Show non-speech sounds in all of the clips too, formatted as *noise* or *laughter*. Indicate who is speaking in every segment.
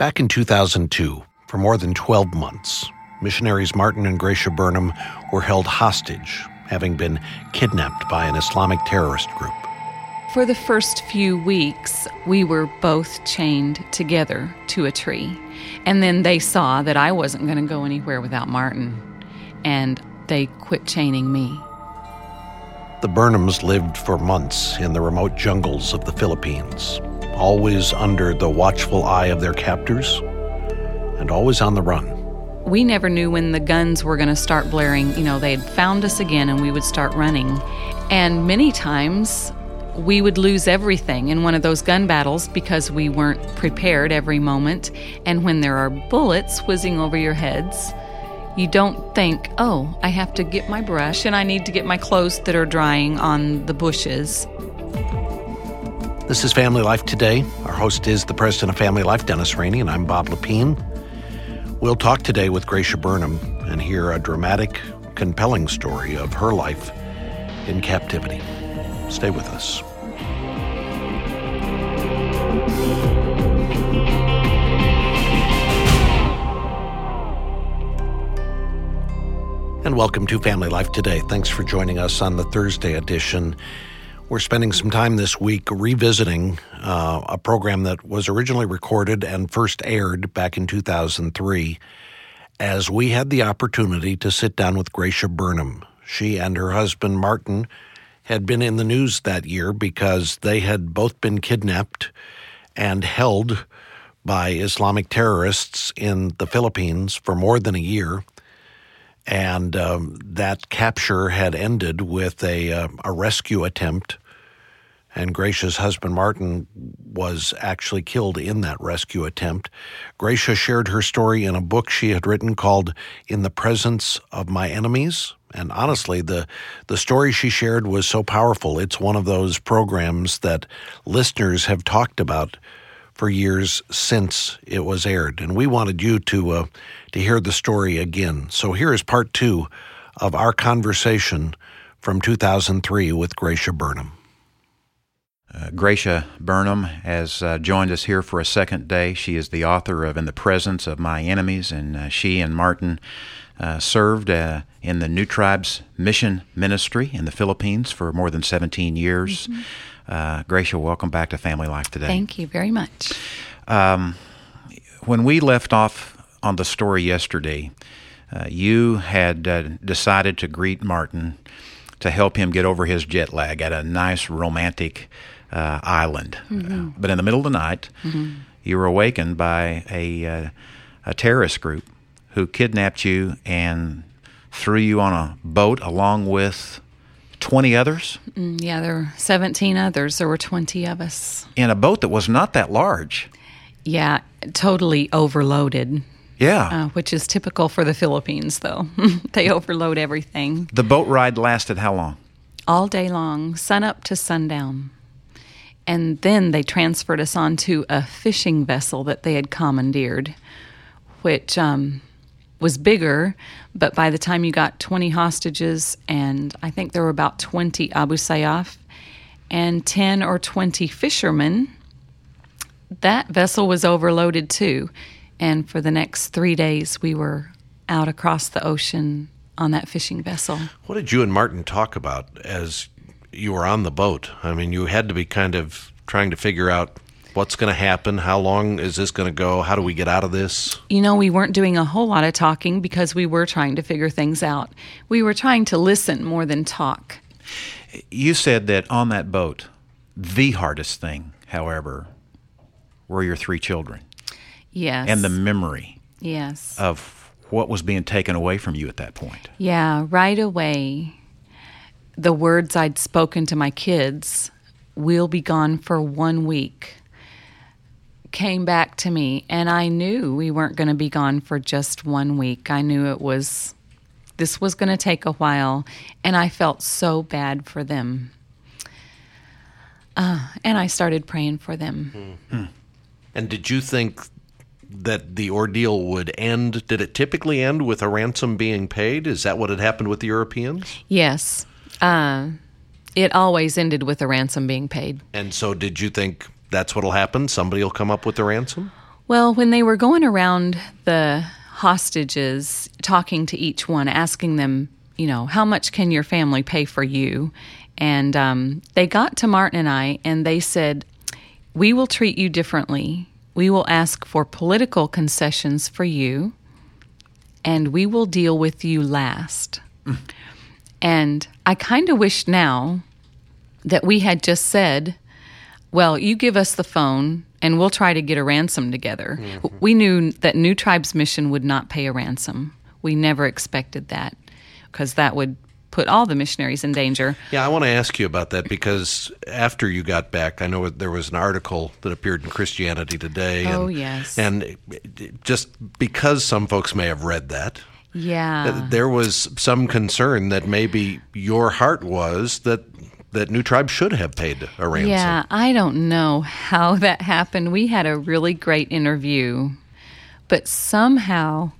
Speaker 1: Back in 2002, for more than 12 months, missionaries Martin and Gracia Burnham were held hostage, having been kidnapped by an Islamic terrorist group.
Speaker 2: For the first few weeks, we were both chained together to a tree. And then they saw that I wasn't going to go anywhere without Martin, and they quit chaining me.
Speaker 1: The Burnhams lived for months in the remote jungles of the Philippines, always under the watchful eye of their captors and always on the run.
Speaker 2: We never knew when the guns were going to start blaring. You know, they had found us again and we would start running. And many times we would lose everything in one of those gun battles because we weren't prepared every moment. And when there are bullets whizzing over your heads, you don't think, oh, I have to get my brush and I need to get my clothes that are drying on the bushes.
Speaker 1: This is Family Life Today. Our host is the president of Family Life, Dennis Rainey, and I'm Bob Lepine. We'll talk today with Gracia Burnham and hear a dramatic, compelling story of her life in captivity. Stay with us. And welcome to Family Life Today. Thanks for joining us on the Thursday edition. We're spending some time this week revisiting uh, a program that was originally recorded and first aired back in 2003 as we had the opportunity to sit down with Gracia Burnham. She and her husband, Martin, had been in the news that year because they had both been kidnapped and held by Islamic terrorists in the Philippines for more than a year and um, that capture had ended with a, uh, a rescue attempt. And Gracia's husband Martin was actually killed in that rescue attempt. Gracia shared her story in a book she had written called In the Presence of My Enemies. And honestly, the, the story she shared was so powerful. It's one of those programs that listeners have talked about for years since it was aired. And we wanted you to uh, to hear the story again. So here is part two of our conversation from 2003 with Gracia Burnham.
Speaker 3: Uh, Gracia Burnham has uh, joined us here for a second day. She is the author of In the Presence of My Enemies, and uh, she and Martin uh, served uh, in the New Tribes Mission Ministry in the Philippines for more than 17 years. Mm-hmm. Uh, Gracia, welcome back to Family Life today.
Speaker 2: Thank you very much. Um,
Speaker 3: when we left off on the story yesterday, uh, you had uh, decided to greet Martin to help him get over his jet lag at a nice romantic uh, island. Mm-hmm. but in the middle of the night, mm-hmm. you were awakened by a, uh, a terrorist group who kidnapped you and threw you on a boat along with 20 others?
Speaker 2: Mm, yeah, there were 17 others. There were 20 of us.
Speaker 3: In a boat that was not that large.
Speaker 2: Yeah, totally overloaded.
Speaker 3: Yeah.
Speaker 2: Uh, which is typical for the Philippines, though. *laughs* they overload everything.
Speaker 3: The boat ride lasted how long?
Speaker 2: All day long, sun up to sundown. And then they transferred us onto a fishing vessel that they had commandeered, which um, was bigger, but by the time you got 20 hostages, and I think there were about 20 Abu Sayyaf and 10 or 20 fishermen, that vessel was overloaded too. And for the next three days, we were out across the ocean on that fishing vessel.
Speaker 1: What did you and Martin talk about as you were on the boat? I mean, you had to be kind of trying to figure out what's going to happen, how long is this going to go, how do we get out of this?
Speaker 2: You know, we weren't doing a whole lot of talking because we were trying to figure things out. We were trying to listen more than talk.
Speaker 3: You said that on that boat, the hardest thing, however, were your three children.
Speaker 2: Yes.
Speaker 3: And the memory.
Speaker 2: Yes.
Speaker 3: Of what was being taken away from you at that point.
Speaker 2: Yeah, right away, the words I'd spoken to my kids, we'll be gone for one week, came back to me. And I knew we weren't going to be gone for just one week. I knew it was, this was going to take a while. And I felt so bad for them. Uh, and I started praying for them.
Speaker 1: Mm-hmm. And did you think that the ordeal would end? Did it typically end with a ransom being paid? Is that what had happened with the Europeans?
Speaker 2: Yes. Uh, it always ended with a ransom being paid.
Speaker 1: And so, did you think that's what'll happen? Somebody will come up with the ransom?
Speaker 2: Well, when they were going around the hostages, talking to each one, asking them, you know, how much can your family pay for you? And um, they got to Martin and I, and they said, We will treat you differently. We will ask for political concessions for you, and we will deal with you last. And I kind of wish now that we had just said, well, you give us the phone and we'll try to get a ransom together. Mm-hmm. We knew that New Tribes Mission would not pay a ransom. We never expected that because that would put all the missionaries in danger.
Speaker 1: Yeah, I want to ask you about that because after you got back, I know there was an article that appeared in Christianity Today.
Speaker 2: Oh, yes.
Speaker 1: And just because some folks may have read that,
Speaker 2: yeah.
Speaker 1: There was some concern that maybe your heart was that that New Tribe should have paid a ransom.
Speaker 2: Yeah, I don't know how that happened. We had a really great interview, but somehow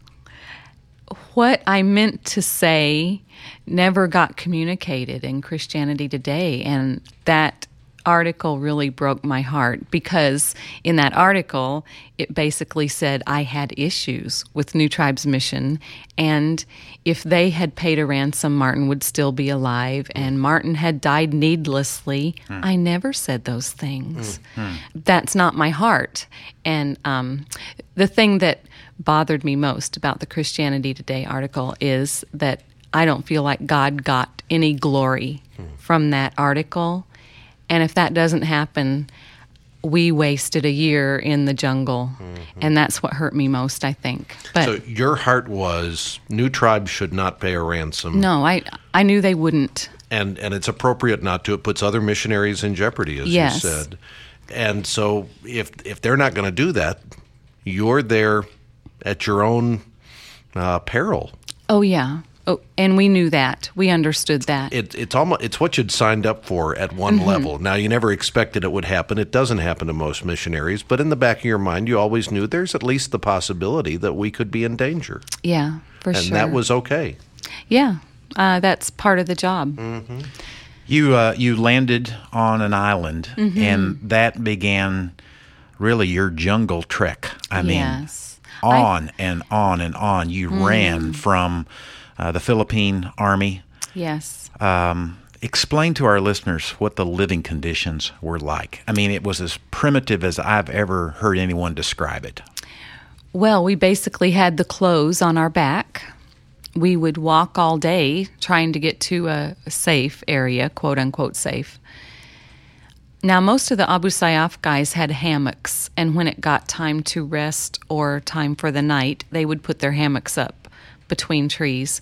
Speaker 2: what I meant to say never got communicated in Christianity Today, and that article really broke my heart because in that article it basically said I had issues with New Tribes Mission and if they had paid a ransom Martin would still be alive and Martin had died needlessly mm. I never said those things mm. that's not my heart and um, the thing that bothered me most about the Christianity Today article is that I don't feel like God got any glory mm. from that article and if that doesn't happen, we wasted a year in the jungle. Mm-hmm. And that's what hurt me most, I think.
Speaker 1: But So your heart was new tribes should not pay a ransom.
Speaker 2: No, I I knew they wouldn't.
Speaker 1: And and it's appropriate not to. It puts other missionaries in jeopardy, as
Speaker 2: yes.
Speaker 1: you said. And so if if they're not going to do that, you're there at your own uh, peril.
Speaker 2: Oh yeah. Oh, and we knew that. We understood that.
Speaker 1: It, it's almost it's what you'd signed up for at one mm-hmm. level. Now you never expected it would happen. It doesn't happen to most missionaries, but in the back of your mind, you always knew there's at least the possibility that we could be in danger.
Speaker 2: Yeah, for
Speaker 1: and
Speaker 2: sure.
Speaker 1: And that was okay.
Speaker 2: Yeah, uh, that's part of the job.
Speaker 1: Mm-hmm.
Speaker 3: You uh, you landed on an island, mm-hmm. and that began really your jungle trek. I mean,
Speaker 2: yes.
Speaker 3: on I, and on and on. You mm. ran from uh, the Philippine Army.
Speaker 2: Yes.
Speaker 3: Um, explain to our listeners what the living conditions were like. I mean, it was as primitive as I've ever heard anyone describe it.
Speaker 2: Well, we basically had the clothes on our back. We would walk all day trying to get to a, safe area, quote unquote safe. Now, most of the Abu Sayyaf guys had hammocks, and when it got time to rest or time for the night, they would put their hammocks up between trees.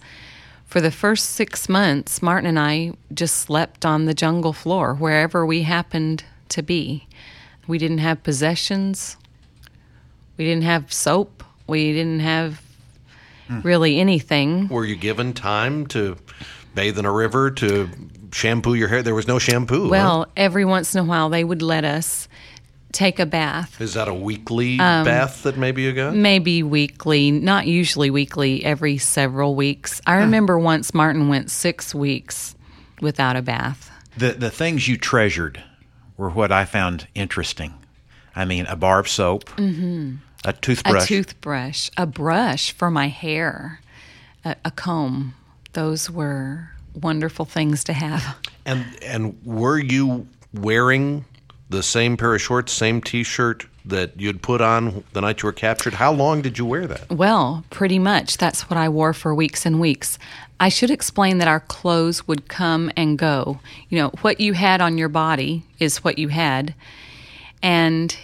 Speaker 2: For the first six months, Martin and I just slept on the jungle floor wherever we happened to be. We didn't have possessions. We didn't have soap. We didn't have hmm. really anything.
Speaker 1: Were you given time to bathe in a river, to shampoo your hair? There was no shampoo.
Speaker 2: Well,
Speaker 1: huh?
Speaker 2: every once in a while they would let us take a bath.
Speaker 1: Is that a weekly um, bath that maybe you got?
Speaker 2: Maybe weekly, not usually weekly, every several weeks. I remember once Martin went six weeks without a bath.
Speaker 3: The the things you treasured were what I found interesting. I mean, a bar of soap,
Speaker 2: mm-hmm.
Speaker 3: a toothbrush,
Speaker 2: a toothbrush, a brush for my hair, a, a comb. Those were wonderful things to have.
Speaker 1: And and were you wearing the same pair of shorts, same T-shirt that you'd put on the night you were captured? How long did you wear that?
Speaker 2: Well, pretty much. That's what I wore for weeks and weeks. I should explain that our clothes would come and go. You know, what you had on your body is what you had. And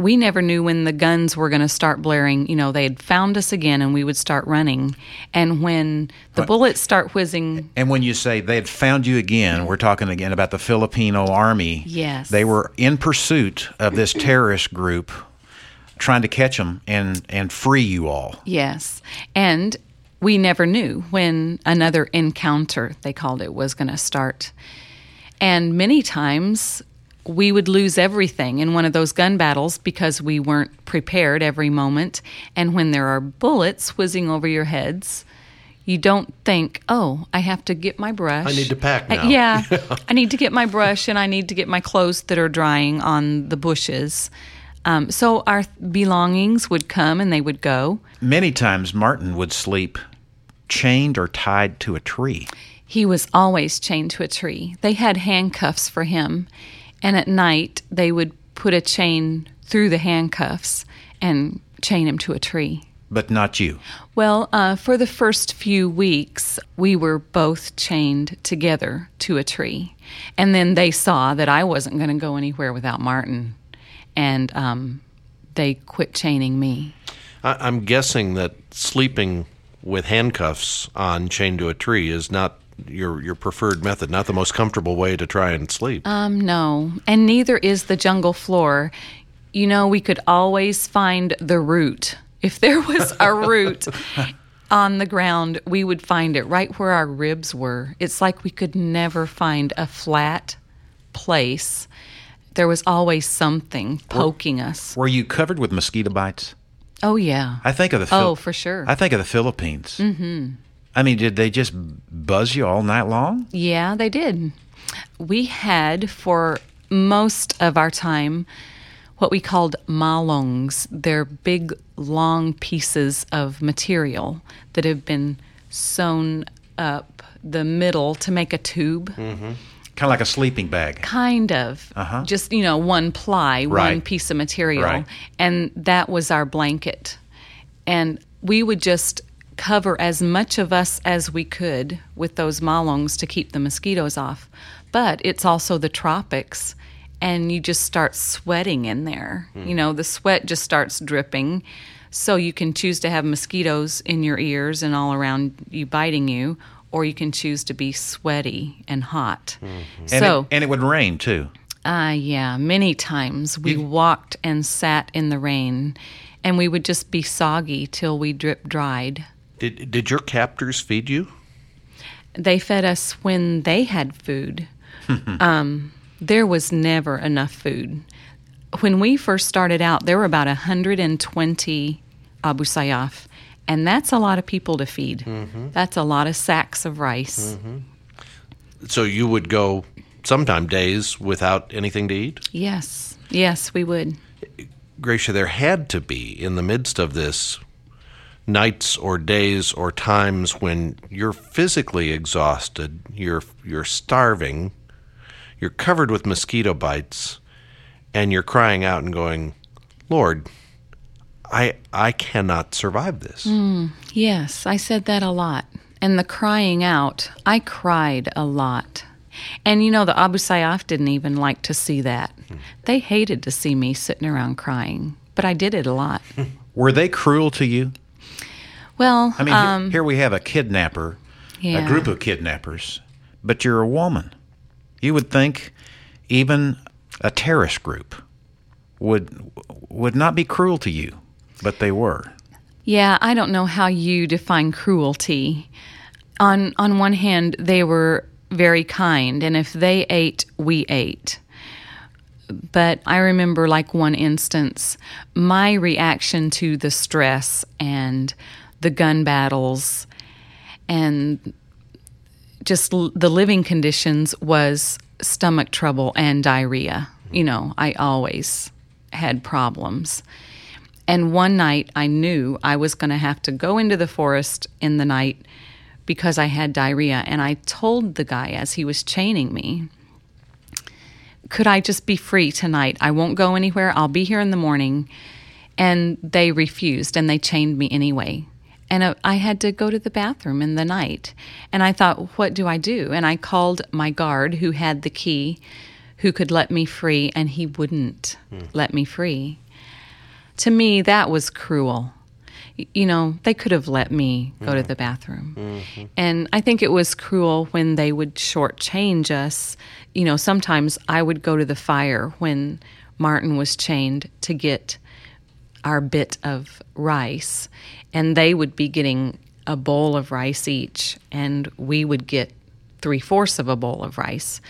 Speaker 2: we never knew when the guns were going to start blaring. You know, they had found us again and we would start running. And when the bullets start whizzing.
Speaker 3: And when you say they had found you again, we're talking again about the Filipino army.
Speaker 2: Yes.
Speaker 3: They were in pursuit of this *clears throat* terrorist group trying to catch them and, and free you all.
Speaker 2: Yes. And we never knew when another encounter, they called it, was going to start. And many times we would lose everything in one of those gun battles because we weren't prepared every moment. And when there are bullets whizzing over your heads, you don't think, oh, I have to get my brush. I
Speaker 1: need to pack now.
Speaker 2: I, *laughs* yeah, I need to get my brush and I need to get my clothes that are drying on the bushes. Um, so our belongings would come and they would go.
Speaker 3: Many times Martin would sleep chained or tied to a tree.
Speaker 2: He was always chained to a tree. They had handcuffs for him, and at night they would put a chain through the handcuffs and chain him to a tree.
Speaker 3: But not you.
Speaker 2: Well, uh, for the first few weeks, we were both chained together to a tree. And then they saw that I wasn't going to go anywhere without Martin. And um, they quit chaining me.
Speaker 1: I, I'm guessing that sleeping with handcuffs on, chained to a tree, is not your your preferred method, not the most comfortable way to try and sleep.
Speaker 2: Um, no, and neither is the jungle floor. You know, we could always find the root. If there was a *laughs* root on the ground, we would find it right where our ribs were. It's like we could never find a flat place. There was always something poking us.
Speaker 3: Were you covered with mosquito bites?
Speaker 2: Oh yeah.
Speaker 3: I think of the
Speaker 2: Oh, for sure.
Speaker 3: I think of the Philippines. Mm-hmm. I mean, did they just buzz you all night long?
Speaker 2: Yeah, they did. We had for most of our time what we called malongs. They're big, long pieces of material that have been sewn up the middle to make a tube.
Speaker 3: Kind of like a sleeping bag.
Speaker 2: Kind of.
Speaker 3: Uh-huh.
Speaker 2: Just, you know, one ply, one piece of material.
Speaker 3: Right.
Speaker 2: And that was our blanket. And we would just cover as much of us as we could with those malongs to keep the mosquitoes off. But it's also the tropics. And you just start sweating in there. You know, the sweat just starts dripping. So you can choose to have mosquitoes in your ears and all around you biting you, or you can choose to be sweaty and hot.
Speaker 3: And,
Speaker 2: So,
Speaker 3: it, and it would rain too.
Speaker 2: uh, yeah, many times we walked and sat in the rain, and we would just be soggy till we drip dried.
Speaker 1: Did did your captors feed you?
Speaker 2: They fed us when they had food. *laughs* um, there was never enough food. When we first started out, there were about 120 Abu Sayyaf, and that's a lot of people to feed. That's a lot of sacks of rice.
Speaker 1: So you would go sometime days without anything to eat?
Speaker 2: Yes, yes, we would.
Speaker 1: Gracia, there had to be in the midst of this nights or days or times when you're physically exhausted, you're you're starving, you're covered with mosquito bites, and you're crying out and going, "Lord, I I cannot survive this."
Speaker 2: Hmm, yes, I said that a lot. And the crying out, I cried a lot. And you know, the Abu Sayyaf didn't even like to see that. Hmm. They hated to see me sitting around crying, but I did it a lot. *laughs*
Speaker 3: Were they cruel to you?
Speaker 2: Well,
Speaker 3: I mean,
Speaker 2: um,
Speaker 3: here we have a kidnapper,
Speaker 2: Yeah.
Speaker 3: a group of kidnappers, but you're a woman. You would think even a terrorist group would would not be cruel to you, but they were.
Speaker 2: Yeah, I don't know how you define cruelty. On on one hand, they were very kind, and if they ate, we ate. But I remember, like one instance, my reaction to the stress and the gun battles and just l- the living conditions was stomach trouble and diarrhea. You know, I always had problems. And one night I knew I was going to have to go into the forest in the night because I had diarrhea. And I told the guy as he was chaining me, could I just be free tonight? I won't go anywhere. I'll be here in the morning. And they refused and they chained me anyway. And uh, I had to go to the bathroom in the night. And I thought, what do I do? And I called my guard who had the key, who could let me free, and he wouldn't hmm. let me free. To me, that was cruel. You know, they could have let me go to hmm. the bathroom. Mm-hmm. And I think it was cruel when they would shortchange us. You know, sometimes I would go to the fire when Martin was chained to get our bit of rice, and they would be getting a bowl of rice each, and we would get three fourths of a bowl of rice.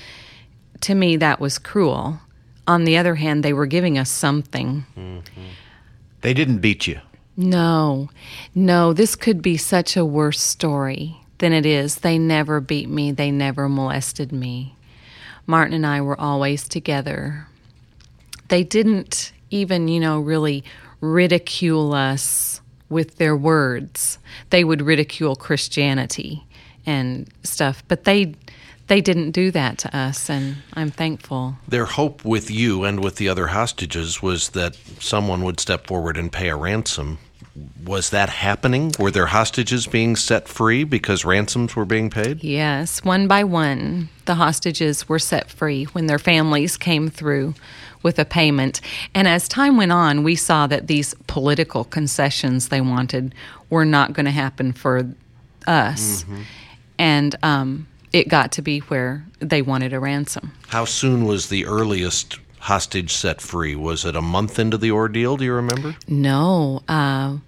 Speaker 2: To me, that was cruel. On the other hand, they were giving us something. Mm-hmm.
Speaker 3: They didn't beat you.
Speaker 2: No, no, this could be such a worse story than it is. They never beat me, they never molested me. Martin and I were always together. They didn't even, you know, really ridicule us with their words. They would ridicule Christianity and stuff, but they they didn't do that to us, and I'm thankful.
Speaker 1: Their hope with you and with the other hostages was that someone would step forward and pay a ransom. Was that happening? Were there hostages being set free because ransoms were being paid?
Speaker 2: Yes, one by one, the hostages were set free when their families came through with a payment. And as time went on, we saw that these political concessions they wanted were not going to happen for us. Mm-hmm. And um, it got to be where they wanted a ransom.
Speaker 1: How soon was the earliest hostage set free? Was it a month into the ordeal? Do you remember?
Speaker 2: No. Uh,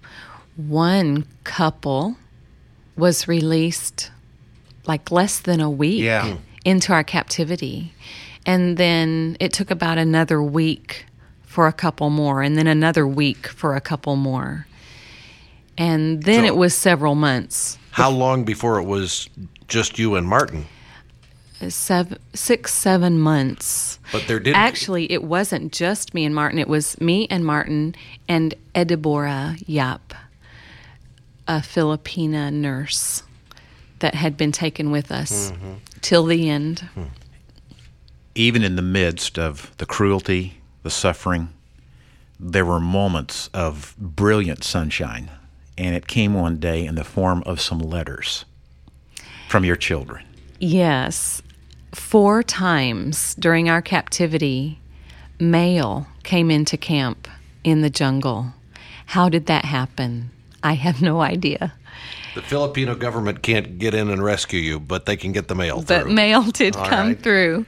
Speaker 2: one couple was released like less than a week
Speaker 3: yeah.
Speaker 2: into our captivity. And then it took about another week for a couple more, and then another week for a couple more. And then so, it was several months.
Speaker 1: How long before it was just you and Martin?
Speaker 2: Seven, six, seven months.
Speaker 1: But there did
Speaker 2: actually. It wasn't just me and Martin. It was me and Martin and Ediborah Yap, a Filipina nurse that had been taken with us mm-hmm. till the end. Hmm.
Speaker 3: Even in the midst of the cruelty, the suffering, there were moments of brilliant sunshine, and it came one day in the form of some letters from your children?
Speaker 2: Yes. Four times during our captivity, mail came into camp in the jungle. How did that happen? I have no idea.
Speaker 1: The Filipino government can't get in and rescue you, but they can get the mail
Speaker 2: but
Speaker 1: through.
Speaker 2: But mail did All come right. through.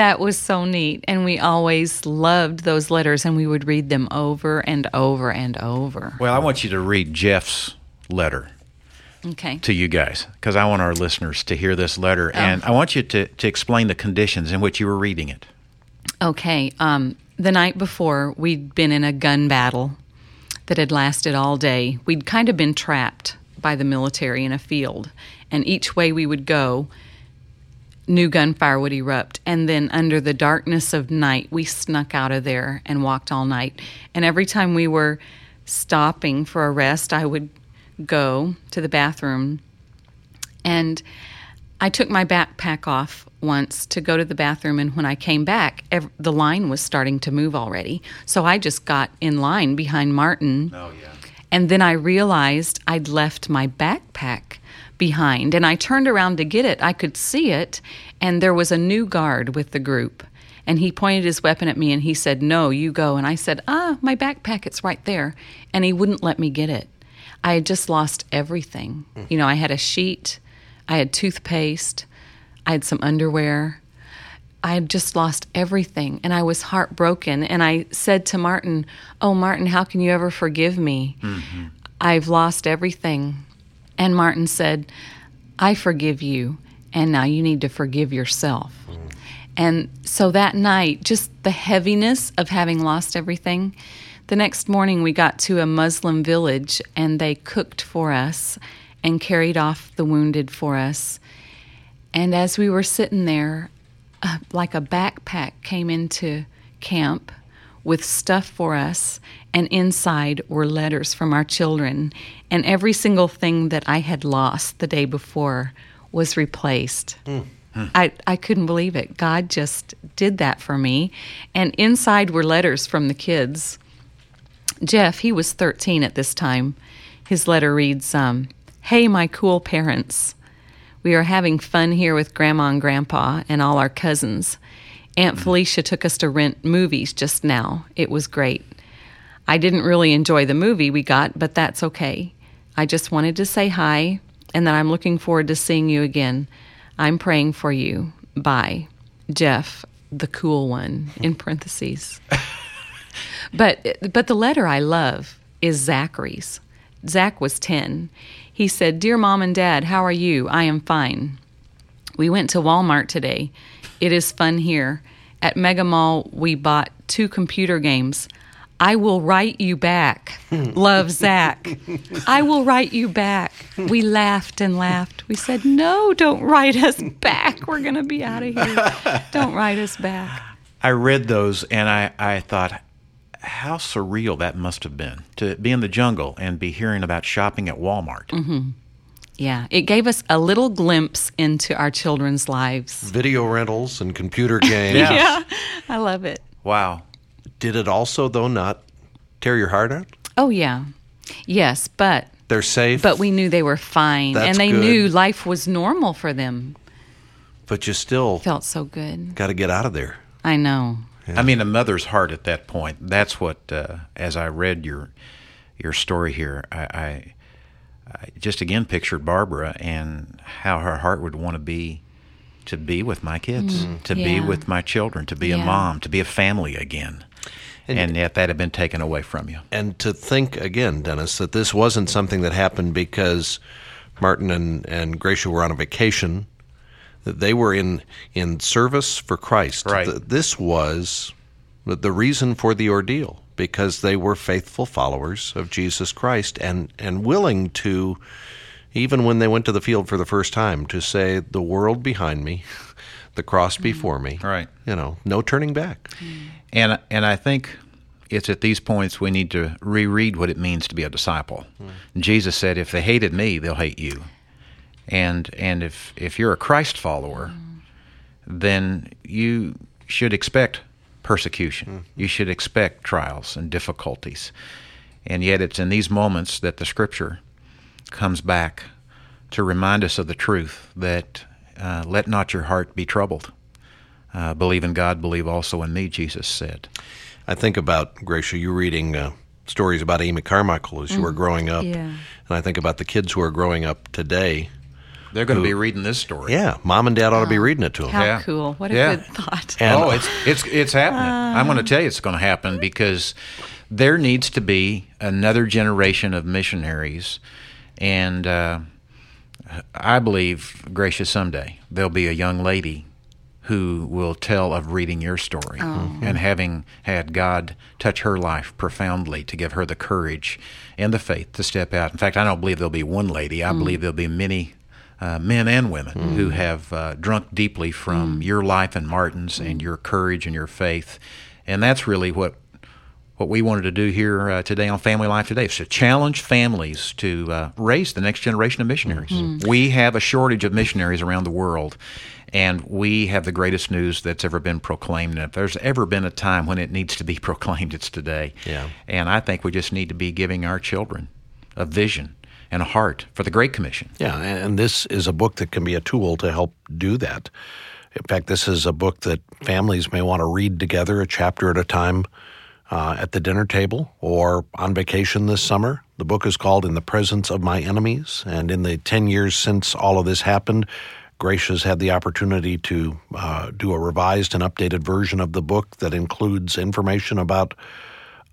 Speaker 2: That was so neat. And we always loved those letters and we would read them over and over and over.
Speaker 3: Well, I want you to read Jeff's letter
Speaker 2: okay.
Speaker 3: to you guys because I want our listeners to hear this letter, oh. and I want you to, to explain the conditions in which you were reading it.
Speaker 2: Okay. Um, the night before, we'd been in a gun battle that had lasted all day. We'd kind of been trapped by the military in a field, and each way we would go, new gunfire would erupt. And then, under the darkness of night, we snuck out of there and walked all night. And every time we were stopping for a rest, I would go to the bathroom and I took my backpack off once to go to the bathroom, and when I came back, ev- the line was starting to move already. So I just got in line behind Martin.
Speaker 3: Oh, yeah.
Speaker 2: And then I realized I'd left my backpack behind, and I turned around to get it. I could see it, and there was a new guard with the group. And he pointed his weapon at me and he said, No, you go. And I said, Ah, my backpack, it's right there. And he wouldn't let me get it. I had just lost everything. Mm. You know, I had a sheet, I had toothpaste, I had some underwear. I had just lost everything and I was heartbroken. And I said to Martin, Oh, Martin, how can you ever forgive me? Mm-hmm. I've lost everything. And Martin said, I forgive you. And now you need to forgive yourself. Mm. And so that night, just the heaviness of having lost everything, the next morning, we got to a Muslim village and they cooked for us and carried off the wounded for us. And as we were sitting there, uh, like a backpack came into camp with stuff for us, and inside were letters from our children. And every single thing that I had lost the day before was replaced. Mm. I, I couldn't believe it. God just did that for me. And inside were letters from the kids Jeff, he was 13 at this time. His letter reads um, Hey, my cool parents. We are having fun here with Grandma and Grandpa and all our cousins. Aunt mm. Felicia took us to rent movies just now. It was great. I didn't really enjoy the movie we got, but that's okay. I just wanted to say hi and that I'm looking forward to seeing you again. I'm praying for you. Bye. Jeff, the cool one, in *laughs* parentheses. But but the letter I love is Zachary's. Zach was 10. He said, Dear mom and dad, how are you? I am fine. We went to Walmart today. It is fun here. At Mega Mall, we bought two computer games. I will write you back. Love Zach. I will write you back. We laughed and laughed. We said, No, don't write us back. We're going to be out of here. Don't write us back. *laughs*
Speaker 3: I read those and I, I thought, how surreal that must have been to be in the jungle and be hearing about shopping at Walmart.
Speaker 2: Mm-hmm. Yeah, it gave us a little glimpse into our children's lives.
Speaker 1: Video rentals and computer *laughs* games.
Speaker 3: Yeah.
Speaker 2: yeah, I love it.
Speaker 3: Wow.
Speaker 1: Did it also, though, not tear your heart out?
Speaker 2: Oh, yeah. Yes, but
Speaker 1: They're safe.
Speaker 2: but we knew they were fine
Speaker 1: That's
Speaker 2: and they
Speaker 1: good.
Speaker 2: knew life was normal for them.
Speaker 1: but you still
Speaker 2: Felt so good.
Speaker 1: got to get out of there.
Speaker 2: I know.
Speaker 3: I mean, a mother's heart at that point. That's what, uh, as I read your your story here, I, I, I just again pictured Barbara and how her heart would want to be to be with my kids, mm. to be with my children, to be a mom, to be a family again. And, yet that had been taken away from you.
Speaker 1: And to think again, Dennis, that this wasn't something that happened because Martin and, and Gracia were on a vacation. That they were in in service for Christ.
Speaker 3: Right.
Speaker 1: Th- This was the- the reason for the ordeal because they were faithful followers of Jesus Christ and and willing to even when they went to the field for the first time to say the world behind me, *laughs* the cross mm-hmm. before me.
Speaker 3: Right.
Speaker 1: You know, no turning back. Mm-hmm.
Speaker 3: And and I think it's at these points we need to reread what it means to be a disciple. Mm. Jesus said, "If they hated me, they'll hate you." And and if if you're a Christ follower, mm. then you should expect persecution. You should expect trials and difficulties. And yet it's in these moments that the scripture comes back to remind us of the truth that uh, let not your heart be troubled. Uh, believe in God, believe also in me, Jesus said.
Speaker 1: I think about Gracia, you reading uh, stories about Amy Carmichael as you were growing up,
Speaker 2: Yeah.
Speaker 1: and I think about the kids who are growing up today.
Speaker 3: They're going to be reading this story.
Speaker 1: Yeah, mom and dad ought to be reading it to them.
Speaker 2: How
Speaker 3: Yeah.
Speaker 2: cool. What a
Speaker 3: Yeah.
Speaker 2: good thought.
Speaker 1: And-
Speaker 3: oh, it's it's it's happening. I'm going to tell you it's going to happen because there needs to be another generation of missionaries, and uh, I believe, gracious someday there'll be a young lady who will tell of reading your story and having had God touch her life profoundly to give her the courage and the faith to step out. In fact, I don't believe there'll be one lady. I believe there'll be many uh, men and women who have uh, drunk deeply from your life and Martin's and your courage and your faith. And that's really what what we wanted to do here uh, today on Family Life Today is to challenge families to uh, raise the next generation of missionaries. We have a shortage of missionaries around the world, and we have the greatest news that's ever been proclaimed. And if there's ever been a time when it needs to be *laughs* proclaimed, it's today.
Speaker 1: Yeah.
Speaker 3: And I think we just need to be giving our children a vision and a heart for the Great Commission.
Speaker 1: Yeah, and this is a book that can be a tool to help do that. In fact, this is a book that families may want to read together, a chapter at a time, uh, at the dinner table or on vacation this summer. The book is called In the Presence of My Enemies, and in the 10 years since all of this happened, Grace has had the opportunity to uh, do a revised and updated version of the book that includes information about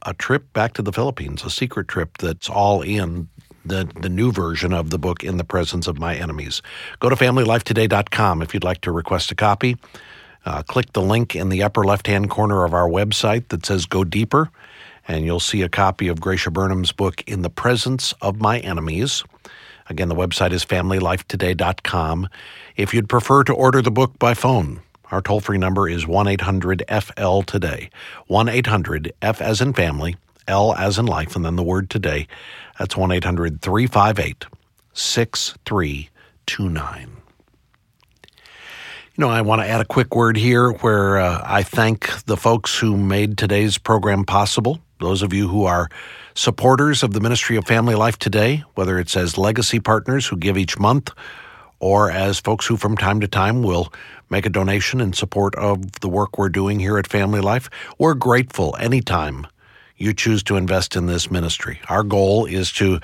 Speaker 1: a trip back to the Philippines, a secret trip that's all in the, the new version of the book, In the Presence of My Enemies. Go to familylifetoday.com if you'd like to request a copy. Uh, click the link in the upper left hand corner of our website that says Go Deeper, and you'll see a copy of Gracia Burnham's book, In the Presence of My Enemies. Again, the website is familylifetoday.com. If you'd prefer to order the book by phone, our toll free number is 1 800 FL Today. 1 800 F as in family, L as in life, and then the word today. That's 1 800 358 6329. You know, I want to add a quick word here where uh, I thank the folks who made today's program possible. Those of you who are supporters of the Ministry of Family Life today, whether it's as legacy partners who give each month or as folks who from time to time will make a donation in support of the work we're doing here at Family Life, we're grateful anytime you choose to invest in this ministry. Our goal is to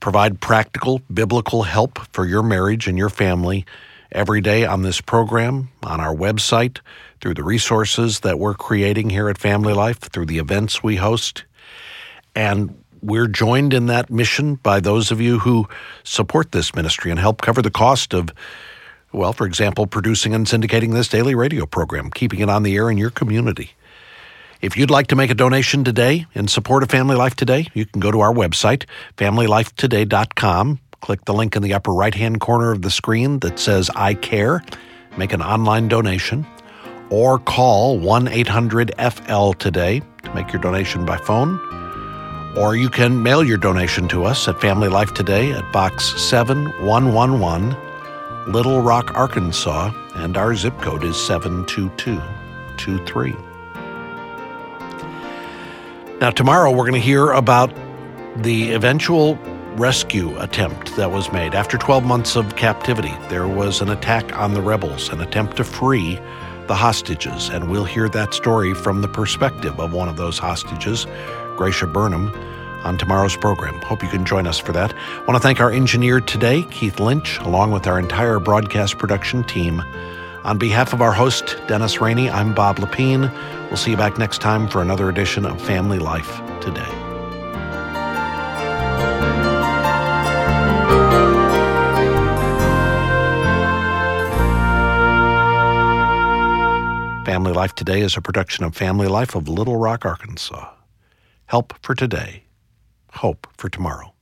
Speaker 1: provide practical biblical help for your marriage and your family every day on this program, on our website, through the resources that we're creating here at Family Life, through the events we host. And we're joined in that mission by those of you who support this ministry and help cover the cost of, well, for example, producing and syndicating this daily radio program, keeping it on the air in your community. If you'd like to make a donation today in support of Family Life Today, you can go to our website, familylifetoday.com. Click the link in the upper right hand corner of the screen that says I Care. Make an online donation or call 1 800 FL today to make your donation by phone. Or you can mail your donation to us at Family Life Today at Box 7111, Little Rock, Arkansas, and our zip code is 72223. Now, tomorrow we're going to hear about the eventual rescue attempt that was made. After 12 months of captivity, there was an attack on the rebels, an attempt to free the hostages, and we'll hear that story from the perspective of one of those hostages, Gracia Burnham, on tomorrow's program. Hope you can join us for that. I want to thank our engineer today, Keith Lynch, along with our entire broadcast production team. On behalf of our host, Dennis Rainey, I'm Bob Lepine. We'll see you back next time for another edition of Family Life Today. Family Life Today is a production of Family Life of Little Rock, Arkansas. Help for today, hope for tomorrow.